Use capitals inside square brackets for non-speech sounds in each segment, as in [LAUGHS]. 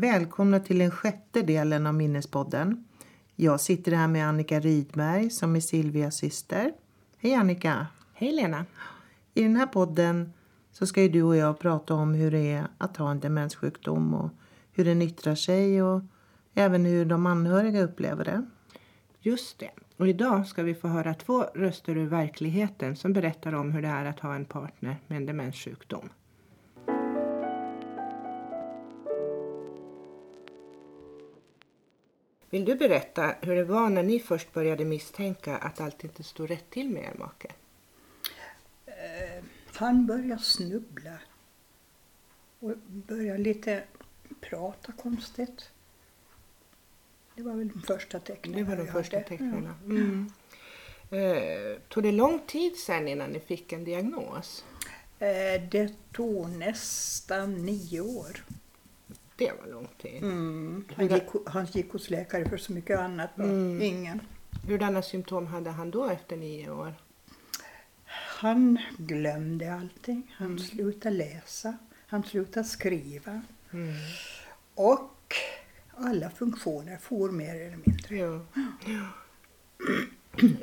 Välkomna till den sjätte delen av Minnespodden. Jag sitter här med Annika Rydberg som är Silvias syster. Hej Annika! Hej Lena! I den här podden så ska du och jag prata om hur det är att ha en demenssjukdom och hur den yttrar sig och även hur de anhöriga upplever det. Just det. Och idag ska vi få höra två röster ur verkligheten som berättar om hur det är att ha en partner med en demenssjukdom. Vill du berätta hur det var när ni först började misstänka att allt inte stod rätt till med er make? Eh, han började snubbla och började lite prata konstigt. Det var väl de första tecknen. Det var de första tecknen. Mm. Eh, tog det lång tid sen innan ni fick en diagnos? Eh, det tog nästan nio år. Det var lång tid. Mm. Han, gick, han gick hos läkare för så mycket annat. Mm. Ingen. Hurdana symptom hade han då efter nio år? Han glömde allting. Han Mm. slutade läsa. Han slutade skriva. Mm. Och alla funktioner for mer eller mindre. Ja.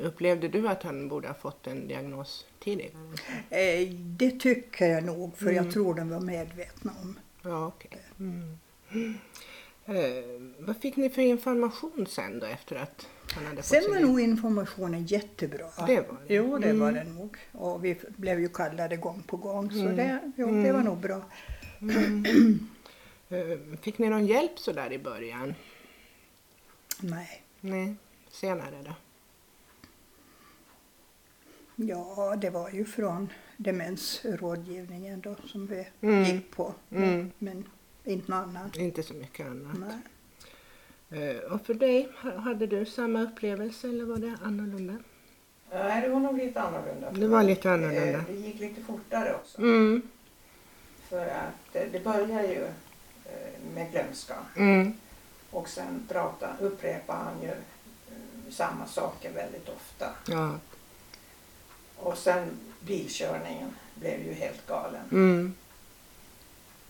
[CLEARS THROAT] Upplevde du att han borde ha fått en diagnos tidigare? Eh, det tycker jag nog, för Mm. jag tror de var medvetna om. Ja, okej. Mm. Eh, vad fick ni för information sen då efter att han hade fått Sen var nog informationen jättebra. Det var det. Jo, det var Mm. det nog. Och vi blev ju kallade gång på gång, så Mm. det, jo, det Mm. var nog bra. Eh, Fick ni någon hjälp så där i början? Nej. Nej, senare då? Ja, det var ju från demensrådgivningen då som vi Mm. gick på. Mm. Men inte någon annan. Inte så mycket annat. Nej. Eh, Och för dig, ha- hade du samma upplevelse eller var det annorlunda? Nej, det var nog lite annorlunda. Det var lite annorlunda. Eh, Det gick lite fortare också. Mm, För att eh, det börjar ju med glömska mm, och sen prata, upprepar han ju samma saker väldigt ofta. ja, Och sen bilkörningen blev ju helt galen. mm,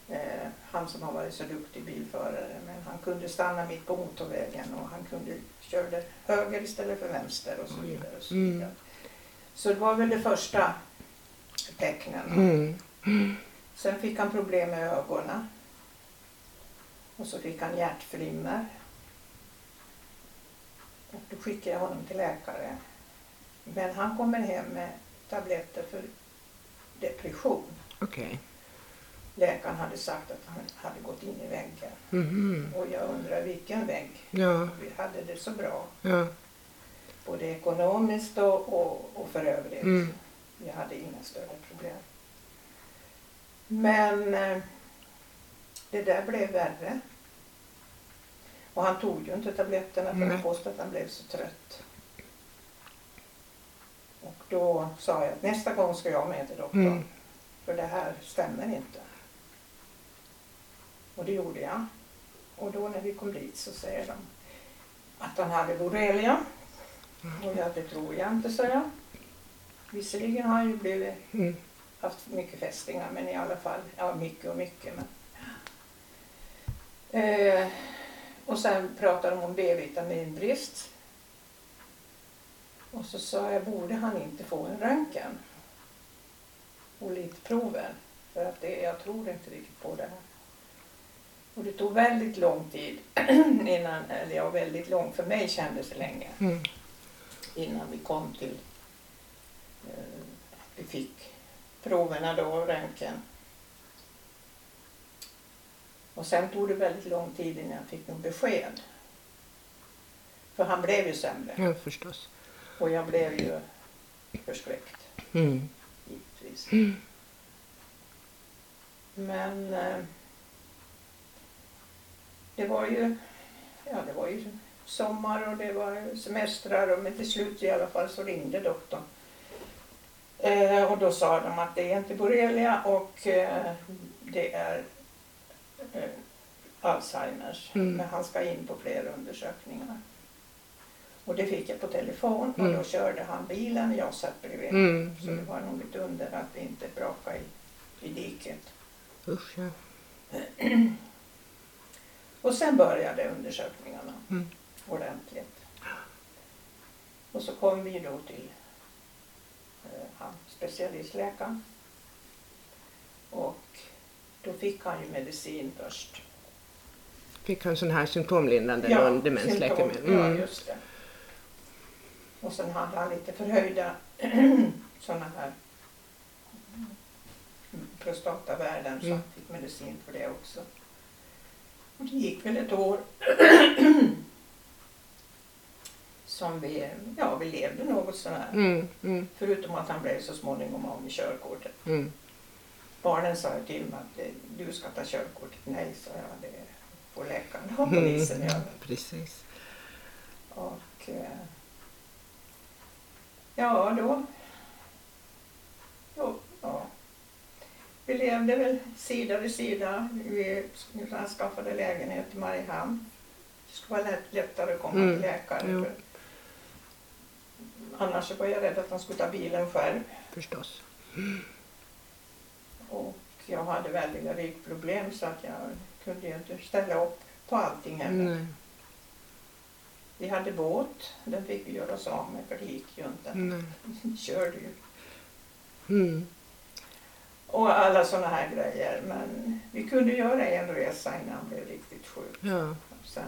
Eh, Han som har varit så duktig bilförare men han kunde stanna mitt på motorvägen och han kunde körde höger istället för vänster och så Oj. vidare. Och så, Mm. vidare. så det var väl det första tecknen. mm, Sen fick han problem med ögonen. Och så fick han hjärtflimmer. Och då skickade jag honom till läkare. Men han kommer hem med tabletter för depression. okej. Läkaren hade sagt att han hade gått in i väggen. Mhm, Och jag undrar vilken vägg. Ja, Vi hade det så bra. ja, Både ekonomiskt och, och, och för övrigt. Mm. Vi hade inga större problem. Men eh, det där blev värre. Och han tog ju inte tabletterna för han påstod att han blev så trött. Och då sa jag att nästa gång ska jag med till doktorn. Mm. För det här stämmer inte. Och det gjorde jag. Och då när vi kom dit så säger de att han hade borrelia. Och jag, det tror jag inte, sa jag. Visserligen har han ju blivit, mm, haft mycket fästingar, men i alla fall, ja mycket och mycket. Men. Eh, och sen pratade de om B-vitaminbrist. Och så sa jag, borde han inte få en röntgen? Och lite prover. För att det, jag tror inte riktigt på det här. Och det tog väldigt lång tid [CLEARS THROAT] innan, eller ja väldigt lång, för mig kändes det länge mm, innan vi kom till eh, att vi fick proverna då och röntgen. Och sen tog det väldigt lång tid innan jag fick något besked. För han blev ju sämre ja förstås. och jag blev ju förskräckt Mm, givetvis. mm, Men eh, det var ju, ja det var ju sommar och det var semestrar och men till slut i alla fall så ringde doktorn. Eh, och då sa de att det är inte borrelia och eh, det är eh, Alzheimers. Mm. Men han ska in på fler undersökningar. Och det fick jag på telefon och Mm. då körde han bilen jag satt bredvid. mm, Så det mm. var nog ett under att det inte brakade i, i diket. Usch ja. [CLEARS THROAT] Och sen började undersökningarna Mm. ordentligt. Och så kom vi då till eh, specialistläkaren. Och då fick han ju medicin först. Fick han sån här symptomlindrande ja, demensläkemedel? symptom. Ja, Mm. just det. Och sen hade han lite förhöjda [CLEARS THROAT] sådana här prostatavärden så Mm. han fick medicin för det också. Och det gick väl ett år som vi, ja, vi levde något sånär. Mm, mm, Förutom att han blev så småningom av med körkortet. mm. Barnen sa ju till mig att eh, du ska ta körkortet. Nej, sa jag. Det får läkaren och Mm. polisen göra. [LAUGHS] Precis. Och eh, ja, då, då ja. Vi levde väl sida vid sida. Vi skaffade lägenhet i Mariehamn. Det skulle vara lätt, lättare att komma Mm, till läkare. jo. Annars var jag rädd att han skulle ta bilen själv. Förstås. Och jag hade väldiga ryggproblem så att jag kunde ju inte ställa upp på allting heller. Nej. Vi hade båt, den fick vi göra oss av med för det gick ju inte. Nej. [LAUGHS] Körde ju. Mm. Och alla sådana här grejer. Men vi kunde göra en resa innan han blev riktigt sjuk. Ja. Sen,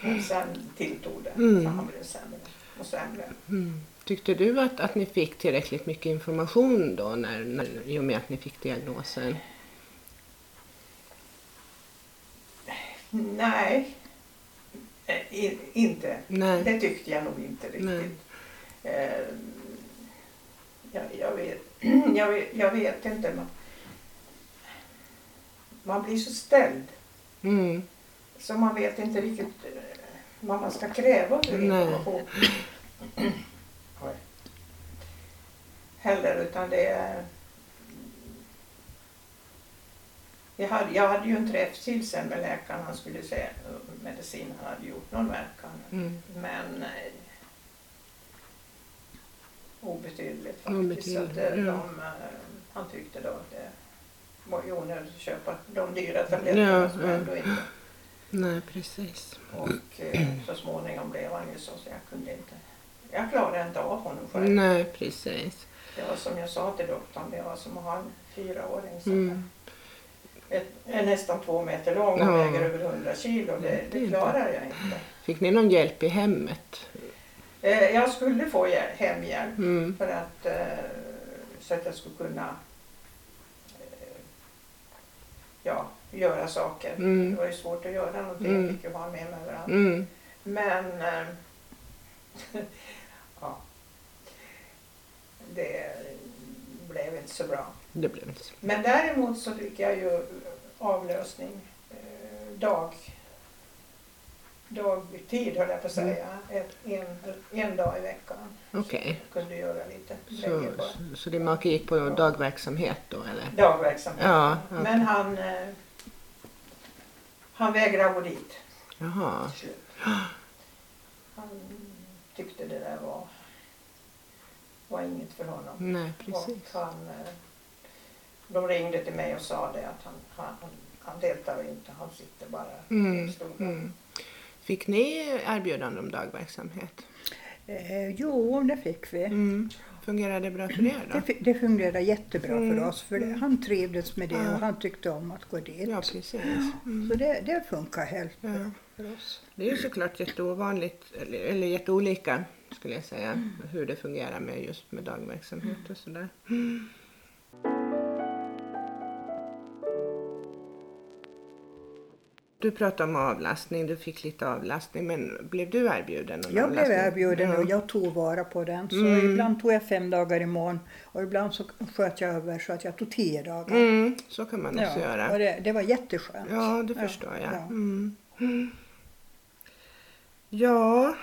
men sen tilltog det. Mm. Så han blev sämre och sämre. Mm. Tyckte du att, att ni fick tillräckligt mycket information då när, när, i och med att ni fick diagnosen? Nej, eh, i, inte. Nej. Det tyckte jag nog inte riktigt. Nej. Jag, jag, vet, [CLEARS THROAT] jag, vet, jag vet inte. Man, man blir så ställd Mm. så man vet inte riktigt eh, vad man ska kräva för Nej. information. Heller, utan det är... Jag hade, jag hade ju en träff till sen med läkaren. Han skulle säga att medicinen hade gjort någon verkan. Mm. Men eh, obetydligt faktiskt. Obetydligt, Så att, eh, ja. de, eh, han tyckte då att det var onödigt att köpa de dyra tabletterna Ja, som ja. ändå inte... Nej, precis. Och eh, så småningom blev han ju så, så jag kunde inte... Jag klarade inte av honom själv. Nej, precis. Det var som jag sa till doktorn, det var som att ha en fyraåring som Mm. är, är nästan två meter lång och Ja. väger över 100 kilo. Det, Det klarar jag inte. Fick ni någon hjälp i hemmet? Eh, jag skulle få hjäl- hemhjälp. Mm. För att, eh, så att jag skulle kunna eh, ja, göra saker. Mm. Det var ju svårt att göra någonting. Mm. Jag fick ju vara med mig överallt. Mm. Men eh, [LAUGHS] ja, det blev inte så bra. Det blev inte så. Men däremot så fick jag ju avlösning eh, dag, dagtid höll jag på att säga. Ett, en, en dag i veckan. Okej. Kunde göra lite Så, längre så, så din make gick på dagverksamhet då eller? Dagverksamhet. Ja, okej. Men han, eh, han vägrade gå dit Jaha. Han tyckte det där var, var inget för honom. Nej, precis. Och han, eh, de ringde till mig och sa det att han, han, han deltar inte, han sitter bara Mm, i stolen. mm. Fick ni erbjudande om dagverksamhet? Eh, jo, det fick vi. Mm. Fungerade det bra för er Det, då? fi- det fungerade jättebra Mm. för oss för det, han trivdes med det Ja. och han tyckte om att gå dit. Ja, precis. Så det, det funkar helt Ja. bra för oss. Det är ju såklart jätteovanligt, eller, eller jätteolika skulle jag säga, hur det fungerar med just med dagverksamhet och sådär. Du pratade om avlastning, du fick lite avlastning, men blev du erbjuden någon Jag blev avlastning? erbjuden Ja. och jag tog vara på den. Så Mm. ibland tog jag fem dagar i mån och ibland så sköt jag över så att jag tog tio dagar. Mm, så kan man också Ja, göra. det, det var jätteskönt. Ja, det förstår jag. ja. Mm. Mm. Ja,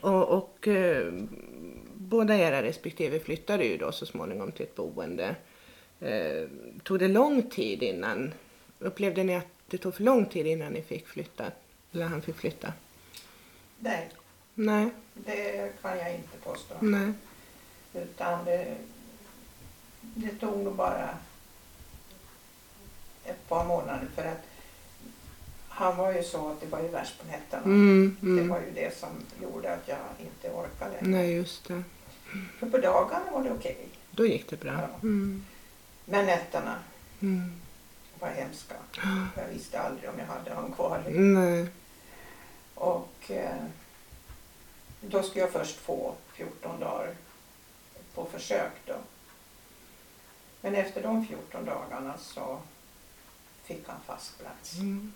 och, och eh, båda era respektive flyttade ju då så småningom till ett boende. Eh, tog det lång tid innan, upplevde ni att det tog för lång tid innan ni fick flytta? Eller han fick flytta? Nej, Nej, det kan jag inte påstå. nej. Utan det, det tog nog bara ett par månader för att han var ju så att det var ju värst på nätterna. Mm, Det mm. var ju det som gjorde att jag inte orkade. Nej, just det. För på dagarna var det okej. Då gick det bra. Ja. Mm. Men nätterna Mm. Var hemska. Jag visste aldrig om jag hade honom kvar. Nej. Och eh, då skulle jag först få 14 dagar på försök då. Men efter de 14 dagarna så fick han fast plats. Mm.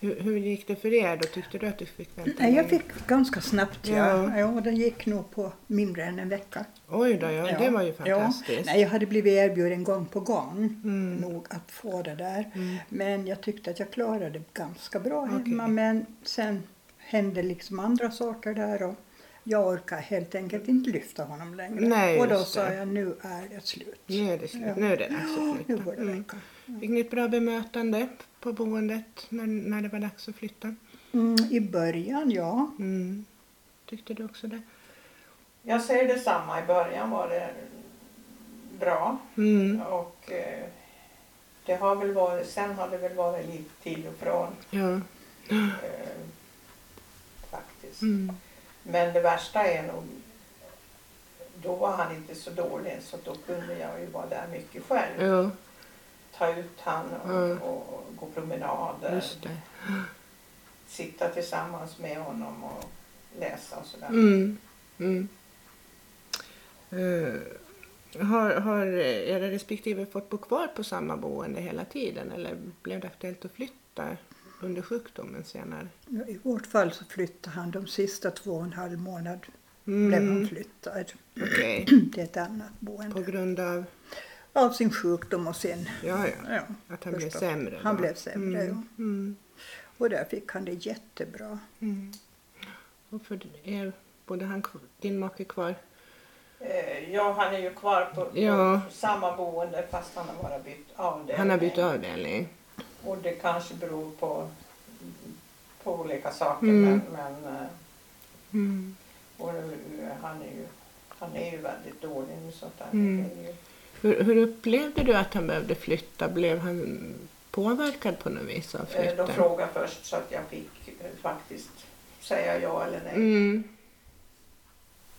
Hur, hur gick det för er då? Tyckte du att du fick vänta Nej, jag fick ganska snabbt. Ja. Ja. Ja. det gick nog på mindre än en vecka. Oj då, ja, Ja. det var ju fantastiskt. Nej, jag hade blivit erbjuden gång på gång Mm. nog att få det där. Mm. Men jag tyckte att jag klarade det ganska bra hemma. Men sen hände liksom andra saker där och jag orkade helt enkelt inte lyfta honom längre. Nej, och då sa jag nu är det slut. Nu är det slut. Ja. Nu är det dags att Nu flytta. går det Mm. Fick ni ett bra bemötande på boendet när, när det var dags att flytta? Mm, I början, ja. Mm. Tyckte du också det? Jag säger detsamma. I början var det bra. Mm. Och eh, det har väl varit, sen har det väl varit lite till och från. Ja. Eh, faktiskt. Mm. Men det värsta är nog, då var han inte så dålig så då kunde jag ju vara där mycket själv. Ja, Ta ut han och, Ja. och gå promenader. Sitta tillsammans med honom och läsa och sådär. Mm. Mm. Eh, har, har era respektive fått bo kvar på samma boende hela tiden eller blev det aktuellt att flytta under sjukdomen senare? Ja, I vårt fall så flyttade han de sista två och en halv månad. Mm. Blev han flyttad Okej, [CLEARS THROAT] till ett annat boende. på grund av Av sin sjukdom och sin... ja, ja, Ja, att han blev förstås. sämre? Han då. blev sämre, mm. Mm. Och där fick han det jättebra. Mm. Och för er, både han, din make kvar? Eh, ja, han är ju kvar på, Ja. på samma boende fast han har bara bytt avdelning. Han har bytt avdelning. Och det kanske beror på, på olika saker. Mm. Men, men eh, Mm. och, eh, han, är ju, han är ju väldigt dålig nu. Så att han, Mm. ju, Hur, hur upplevde du att han behövde flytta? Blev han påverkad på något vis av eh, flytten? de frågade först så att jag fick faktiskt säga ja eller nej. Mm.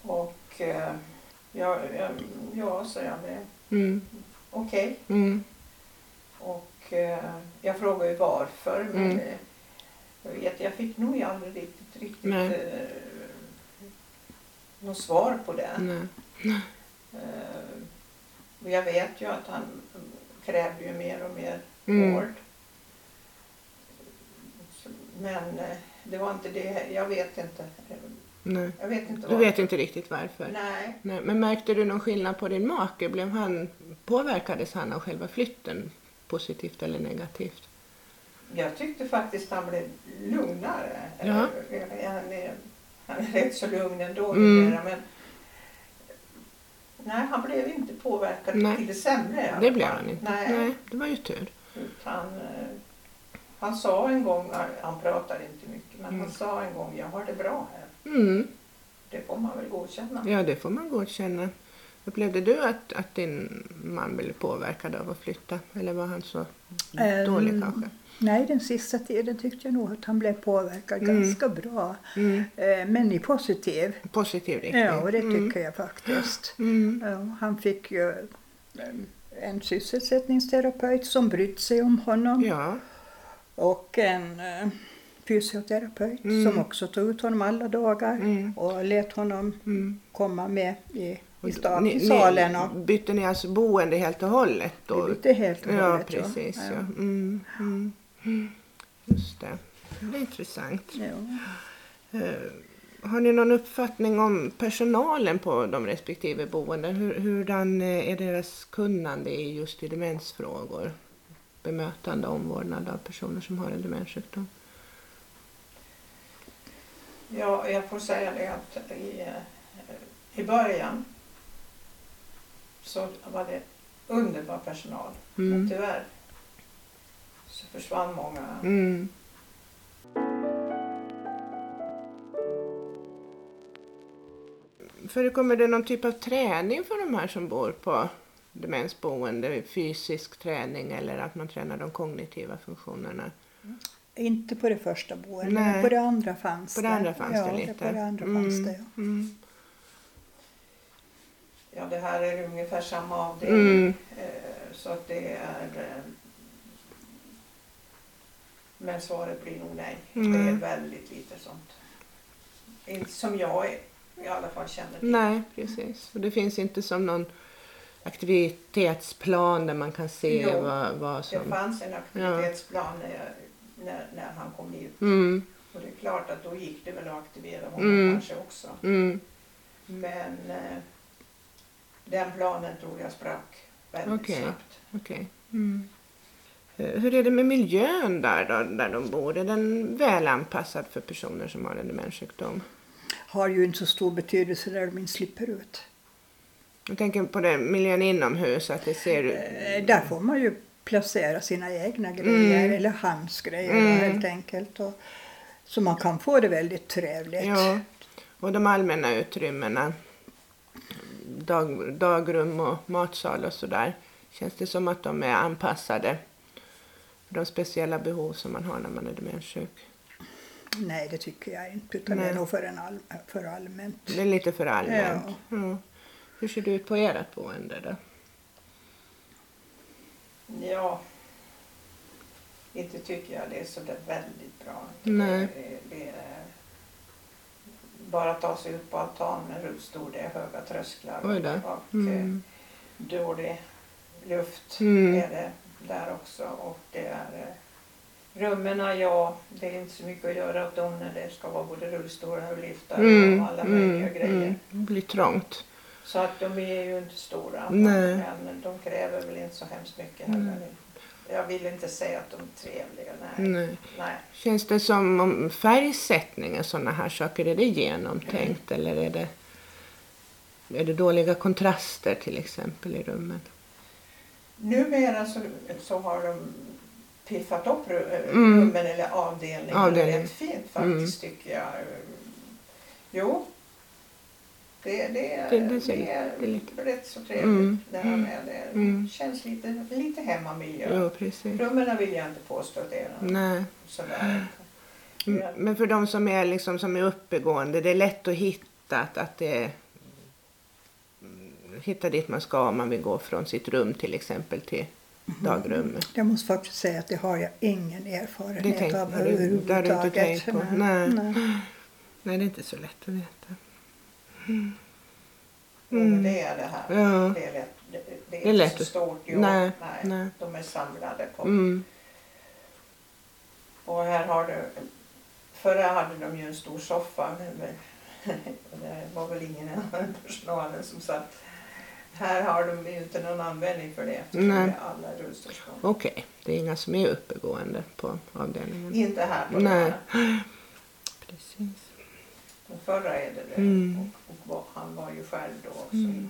Och eh, ja, ja, ja, sa jag. det. Mm. Okej. Mm. Och jag frågade ju varför. Men Mm. eh, jag vet, jag fick nog aldrig riktigt, riktigt Nej. eh, något svar på det. Nej. Eh, och jag vet ju att han krävde ju mer och mer Mm. vård. Men eh, det var inte det. Jag vet inte. Nej. Jag vet inte Du vet inte riktigt varför? Nej. Nej. Men märkte du någon skillnad på din make? Blev han, påverkades han av själva flytten? Positivt eller negativt? Jag tyckte faktiskt han blev lugnare. Ja. Eh, Han är, han är rätt så lugn ändå Mm. men Nej, han blev inte påverkad Nej. till det sämre Det blev han inte. Nej. Nej, det var ju tur. Utan, eh, han sa en gång, han pratade inte mycket, men Mm. han sa en gång jag har det bra här. Mm. Det får man väl godkänna. Ja, det får man godkänna. Upplevde du att, att din man blev påverkad av att flytta? Eller var han så Ehm, dålig kanske? Nej, den sista tiden tyckte jag nog att han blev påverkad Mm. ganska bra. Mm. Eh, Men i positiv. Positiv riktning? Ja, och det Mm. tycker jag faktiskt. Mm. Han fick ju eh, en sysselsättningsterapeut som brytt sig om honom Ja. och en eh, fysioterapeut Mm. som också tog ut honom alla dagar Mm. och lät honom Mm. komma med i, i, sta- ni- i salen. ni- Och, Bytte ni alltså boende helt och hållet då? Lite helt och Ja, hållet, ja. precis. Ja. Ja. Mm. Mm. Mm. Just det. Det är intressant. ja. Eh, Har ni någon uppfattning om personalen på de respektive boenden? Hur, hurdan eh, är deras kunnande i just i demensfrågor? Bemötande och omvårdnad av personer som har en demenssjukdom. Ja, jag får säga det att i, eh, i början så var det underbar personal. Mm. Men tyvärr så försvann många. Mm. Förekommer det någon typ av träning för de här som bor på demensboende? Fysisk träning eller att man tränar de kognitiva funktionerna? Inte på det första boendet, Nej. men på det andra fanns På det andra fanns ja, det lite. på det andra Mm, fanns det, ja. Mm. Ja, det här är ungefär samma avdelning. Mm. Eh, Så att det är... eh, Men svaret blir nog nej. Det är Mm. väldigt lite sånt. Inte som jag i alla fall känner till. Nej, precis. Och det finns inte som någon aktivitetsplan där man kan se Jo, vad, vad Det som... fanns en aktivitetsplan när, jag, när, när han kom hit. Mm, Och det är klart att då gick det väl att aktivera honom Mm. kanske också. mm, Men eh, den planen tror jag sprack väldigt Okej. snabbt. okej. Mm. Eh, Hur är det med miljön där, då, där de bor? Är den väl anpassad för personer som har en demenssjukdom? Har ju inte så stor betydelse där de inte slipper ut. Jag tänker på den miljön inomhus, att det ser. Eh, Där får man ju placera sina egna grejer eller hans grejer då, Mm. helt enkelt. Och, så man kan få det väldigt trevligt. Ja, och de allmänna utrymmena, dag, dagrum och matsal och sådär. Känns det som att de är anpassade för de speciella behov som man har när man är demenssjuk? Nej, det tycker jag inte. Utan det är nog för, en all, för allmänt. Det är lite för allmänt. Ja. Ja. Hur ser det ut på ert boende då? Ja, inte tycker jag det är så väldigt bra. Nej. Det, det är, bara ta sig ut på altan med rullstol, det är höga trösklar och Mm. eh, dålig luft Mm. är det där också. Och det är eh, rummen, ja, det är inte så mycket att göra åt dem när det ska vara både rullstolar och liftar Mm, och alla möjliga mm, grejer. mm. Det blir trångt. Så att de är ju inte stora. Men de kräver väl inte så hemskt mycket Mm. heller. Jag vill inte säga att de är trevliga. Nej. Nej. Nej. Känns det som om färgsättningen, sådana här saker, är det genomtänkt eller är det, är det dåliga kontraster till exempel i rummen? Numera så, så har de piffat upp eh, Mm. rummen eller avdelningen Avdelning. rätt fint faktiskt tycker jag. Jo. Det, det, är- Det- det, det är det är rätt så trevligt Mm. där han är. Det Mm. känns lite, lite hemmamiljö. Precis. Rummen vill jag inte påstå att det är Nej. sådär. M- Men för de som är, liksom, som är uppegående, det är lätt att hitta att, att det mm, hitta dit man ska om man vill gå från sitt rum till exempel till dagrummet. Jag måste faktiskt säga att det har jag ingen Det erfarenhet tänk- av har du- det har du inte överhuvudtaget. tänkt på? Nej. Nej. Nej, det är inte så lätt att veta. Mm. Det är det här. Ja. Det är, lätt, det, det är, Det är lätt så stort. Jo, Nej, nej, nej. De är samlade på. Mm. Och här har du, förr hade de ju en stor soffa. Men, [LAUGHS] det var väl ingen annan personalen som satt. Här har de ju inte någon användning för det Nej. alla är rullstolsbundna. Okej, det är inga som är uppegående på avdelningen. Inte här på Nej. den här. [GASPS] Precis. Den förra är det det. Mm. Och, och han var ju själv då också Mm.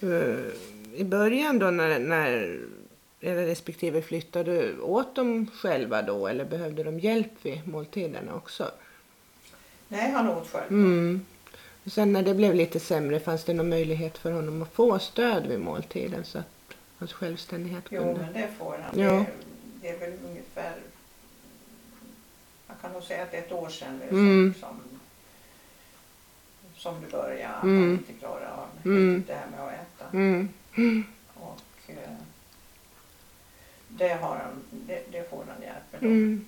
innan. Eh, I början då när, när era respektive flyttade, åt de själva då eller behövde de hjälp vid måltiderna också? Nej, han åt själv. Mm. Och sen när det blev lite sämre, fanns det någon möjlighet för honom att få stöd vid måltiden så att hans självständighet Jo, kunde... men det får han. Ja. Det, det är väl ungefär, kan nog säga att det är ett år sedan det Mm. som, som, det började, att Mm. inte klarar av Mm. det här med att äta. Mm. Och eh, det, har han, det, det får han hjälp med. Mm.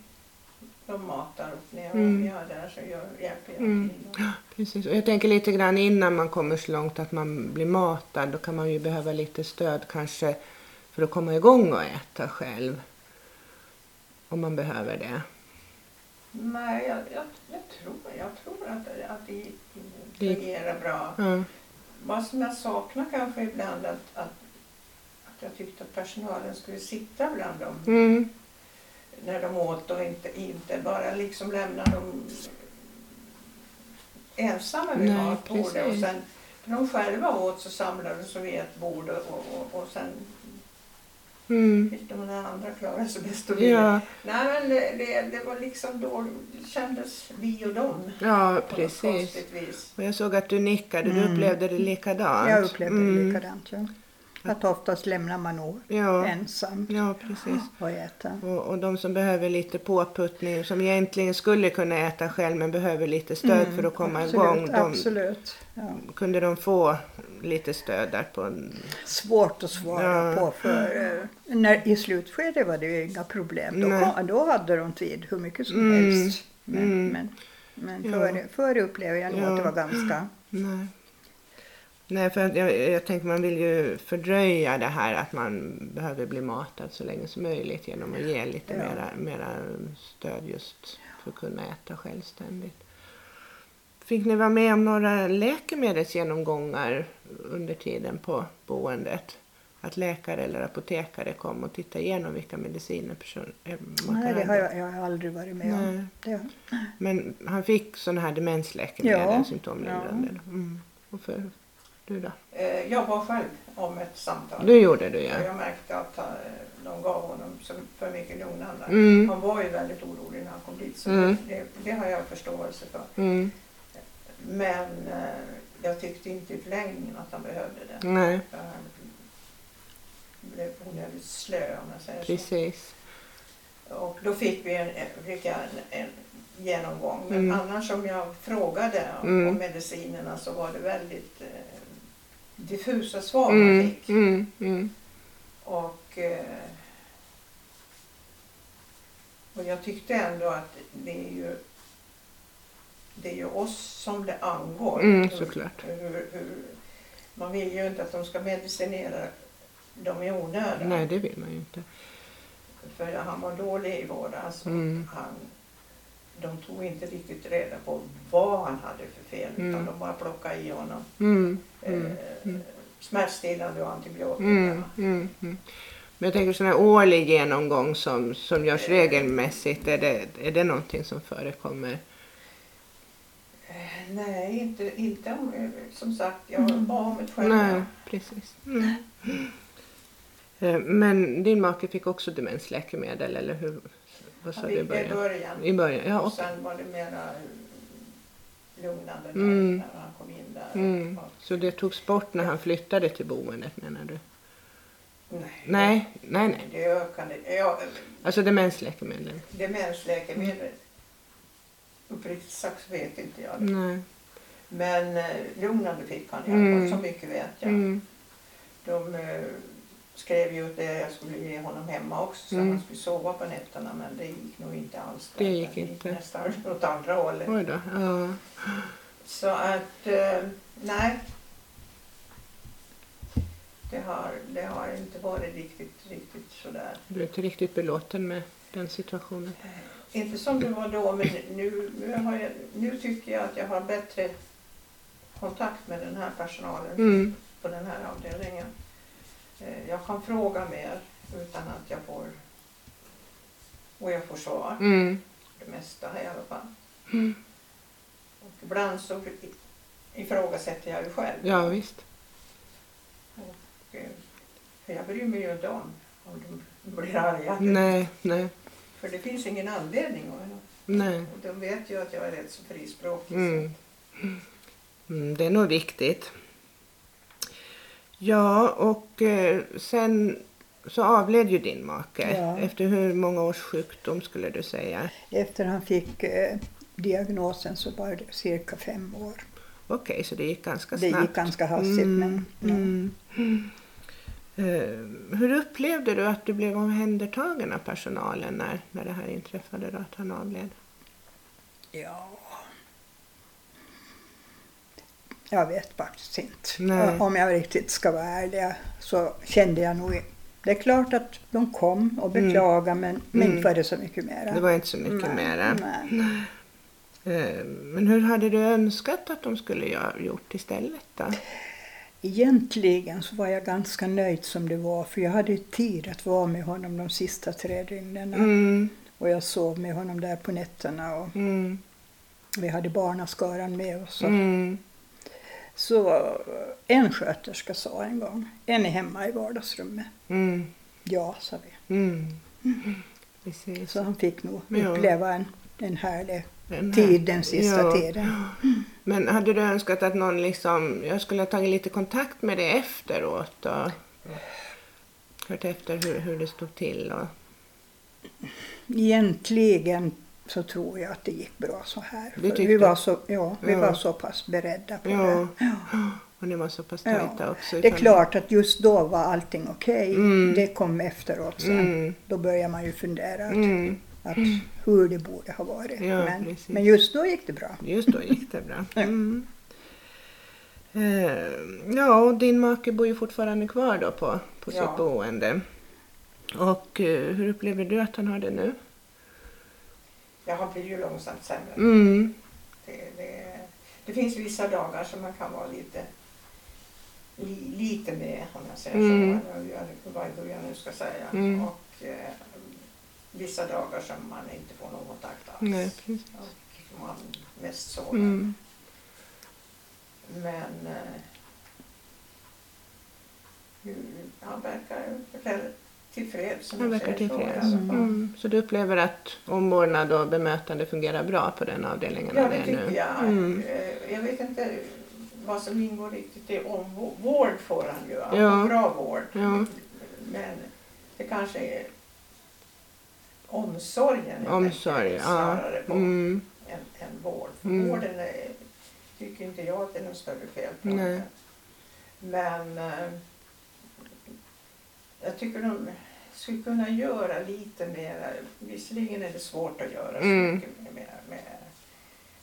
De matar upp ner och Mm. jag är där så jag hjälper jag Mm. till. Precis. Och jag tänker lite grann innan man kommer så långt att man blir matad. Då kan man ju behöva lite stöd kanske för att komma igång och äta själv. Om man behöver det. Nej, jag, jag, jag tror, jag tror att, att det Det- fungerar bra. Ja. Vad som jag saknar kanske ibland att, att, att jag tyckte att personalen skulle sitta bland dem Mm. när de åt och inte, inte bara liksom lämna dem ensamma vid matbordet. Och precis. sen när de själva åt så samlade de vid ett bord och, och, och sen Mm. fick de den andra klara sig bäst och. Ja, Nej men det, det, det var liksom då det kändes vi och dem ja, precis. Och jag såg att du nickade. Du Mm. upplevde det likadant. Jag upplevde det Mm. likadant. Ja. Att oftast lämnar man nog Ja. ensam Ja, precis. och äta. Och, och de som behöver lite påputtning, som egentligen skulle kunna äta själv men behöver lite stöd för att komma Mm, absolut, igång. De, Absolut. Ja. kunde de få lite stöd där på en... Svårt att svara Ja. på för eh, när, i slutskedet var det ju inga problem. Då, kom, då hade de tid hur mycket som Mm, helst. Men, mm. men, men Ja. före, före upplever jag nog Ja. att det var ganska... Nej. Nej, för jag, jag tänker man vill ju fördröja det här att man behöver bli matad så länge som möjligt genom att ge lite Ja. mera, mera stöd just för att kunna äta självständigt. Fick ni vara med om några läkemedelsgenomgångar under tiden på boendet? Att läkare eller apotekare kom och tittade igenom vilka mediciner person, eh, Nej, det har jag, jag har aldrig varit med om. Det, Men han fick sådana här demensläkemedel, Ja. symptomlindrande. Mm. Och för du då? Eh, Jag var själv om ett samtal. Du gjorde du Och ja. Jag märkte att eh, de gav honom för mycket lugnande. Mm. Han var ju väldigt orolig när han kom dit så Mm. det, det har jag förståelse för. Mm. Men eh, jag tyckte inte i förlängningen att han behövde det. Nej, För Han blev onödigt slö om jag säger så. precis. Och då fick vi en, fick en, en genomgång. Men Mm. annars om jag frågade om, Mm. medicinerna så var det väldigt eh, diffusa svar man Mm. fick. Mm. Mm. Och, eh, och jag tyckte ändå att det är ju det är ju oss som det angår. Mm, Hur- såklart. Hur, hur, man vill ju inte att de ska medicinera dem i onödan. Nej, det vill man ju inte. För han var dålig i vårdas. och Mm. Han, de tog inte riktigt reda på vad han hade för fel Mm. utan de bara plockade i honom Mm. eh, Mm. Mm. smärtstillande och antibiotika. Mm. Mm. Mm. Men jag tänker sån här årlig genomgång som, som görs regelmässigt, är det, är det någonting som förekommer? Eh, Nej, inte, inte om, eh, som sagt, jag Mm. bad om ett själv. Nej, precis. Mm. Eh, Men din make fick också demensläkemedel, eller hur? Vad sa du i början? början. I början, ja. och sen var det mera eh, lugnande Mm. när han kom in där. Mm. Och- Så det togs bort när han flyttade till boendet menar du? Nej, Nej, nej, nej. det ökade. Ja, Alltså demensläkemedel? demensläkemedel, uppriktigt sagt vet inte jag det. Nej. Men eh, lugnande fick han i alla Mm. fall, så mycket vet jag. Mm. De eh, skrev ju att det jag skulle ge honom hemma också så Mm. han skulle sova på nätterna men det gick nog inte alls. Det gick gick inte. nästan [LAUGHS] åt andra hållet. Oj då. Ja. Så att, eh, nej. Det har, det har inte varit riktigt, riktigt sådär. Du är inte riktigt belåten med den situationen? Inte som det var då, men nu, nu, har jag, nu tycker jag att jag har bättre kontakt med den här personalen Mm. på den här avdelningen. Eh, Jag kan fråga mer utan att jag får och jag får svar. Mm. Det mesta i alla fall. Mm. Och ibland så ifrågasätter jag ju själv. Ja, visst. Eh, För jag bryr mig ju inte om om de blir arga. Nej, nej, För det finns ingen anledning. Och nej. och de vet ju att jag är rätt så frispråkig. Mm. Mm, det är nog viktigt. Ja, och eh, sen så avled ju din make. Ja. Efter hur många års sjukdom skulle du säga? Efter han fick eh, diagnosen så var det cirka fem år. Okej, så det gick ganska Det snabbt. gick ganska hastigt men ja. mm. Eh, hur upplevde du att du blev omhändertagen av personalen när, när det här inträffade, då, att han avled? ja. Jag vet faktiskt inte. Nej. Om jag riktigt ska vara ärlig så kände jag nog det är klart att de kom och Mm. beklagade men, men Mm. inte var det så mycket mera. Det var inte så mycket Nej, mera. nej. Eh, Men hur hade du önskat att de skulle göra, gjort istället då? Egentligen så var jag ganska nöjd som det var för jag hade ju tid att vara med honom de sista tre dygnen. Mm, Och jag sov med honom där på nätterna och mm, vi hade barnaskaran med oss. och- mm, Så en sköterska sa en gång, är ni hemma i vardagsrummet? mm, Ja, sa vi. mm. Precis. Så han fick nog Ja. uppleva en, en härlig Den här- tid den sista Ja. tiden. Men hade du önskat att någon liksom, jag skulle ha tagit lite kontakt med dig efteråt då? hört efter hur, hur det stod till? Och... Egentligen så tror jag att det gick bra så här. Vi var så, ja, vi Ja. var så pass beredda på Ja. det. Och ni var så pass Ja. tajta också. Det är klart att just då var allting okej. Mm. Det kom efteråt sen. Mm. Då börjar man ju fundera att, Mm. att hur det borde ha varit. Ja, men, men just då gick det bra. Just då gick det bra. [LAUGHS] Mm. Eh, ja, och din make bor ju fortfarande kvar då på, på Ja. sitt boende. Och eh, hur upplever du att han har det nu? Jag har blivit ju långsamt sämre. Mm. Det, det, det finns vissa dagar som man kan vara lite, li, lite med, om jag säger Mm. så, vad, jag nu ska säga. Mm. Och eh, vissa dagar som man inte får någon kontakt alls. Nej. Och man mest sover. Mm. Men eh, hur- han verkar tillfreds. som Han jag verkar så, tillfreds. alla fall. Mm. Så du upplever att omvårdnad och bemötande fungerar bra på den avdelningen? Ja, av det er tycker nu? jag. Mm. Eh, Jag vet inte vad som ingår riktigt i omvård får han ju. Ja. bra vård. Ja. Men det kanske är omsorgen Omsorg, ja. snarare på Mm. än, än vård. För Mm. Vården är, tycker inte jag att det är något större fel på. Nej. Men eh, jag tycker de skulle kunna göra lite mer. Visserligen är det svårt att göra så Mm. mycket mer. Med,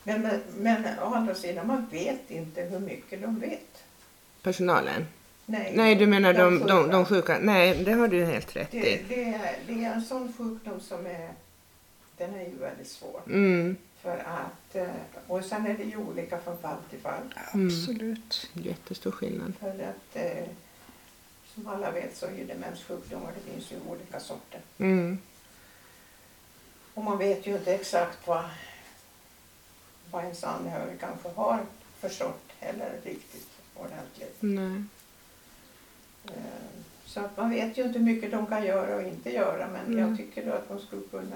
men, men, men å andra sidan, man vet inte hur mycket de vet. Personalen? Nej, Nej, du menar de, de, sjuka. de sjuka? Nej, det har du helt rätt Det, i. det, är, det är en sån sjukdom som är, den är ju väldigt svår. Mm. För att, eh, och sen är det ju olika från fall till fall. Mm. Absolut. Jättestor skillnad. För att eh, som alla vet så är ju demenssjukdomar, det finns ju olika sorter. Mm. Och man vet ju inte exakt vad, vad ens anhörig kanske har förstått eller riktigt ordentligt. Nej. Eh, Så att man vet ju inte hur mycket de kan göra och inte göra men Mm. jag tycker då att de skulle kunna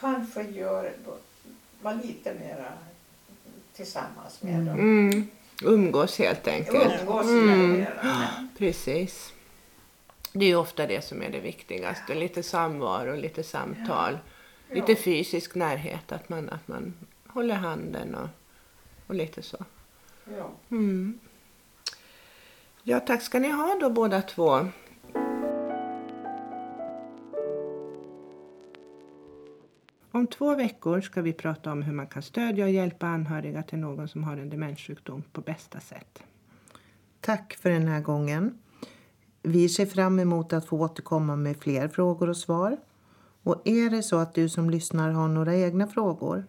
kanske göra, vara lite mera tillsammans med dem. Mm. Umgås helt enkelt. Umgås Mm. mera. [GASPS] Precis. Det är ju ofta det som är det viktigaste. Lite samvaro, lite samtal. Lite Ja. fysisk närhet. Att man, att man håller handen och, och lite så. Ja. Mm. Ja, tack ska ni ha då båda två. Om två veckor ska vi prata om hur man kan stödja och hjälpa anhöriga till någon som har en demenssjukdom på bästa sätt. Tack för den här gången. Vi ser fram emot att få återkomma med fler frågor och svar. Och är det så att du som lyssnar har några egna frågor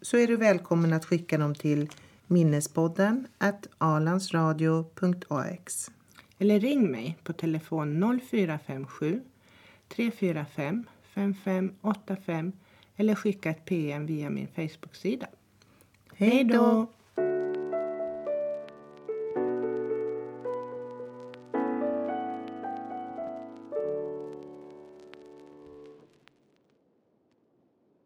så är du välkommen att skicka dem till minnespodden at alandsradio.ax. Eller ring mig på telefon 0457 345 5585 eller skicka ett PM via min Facebook-sida. Hej då!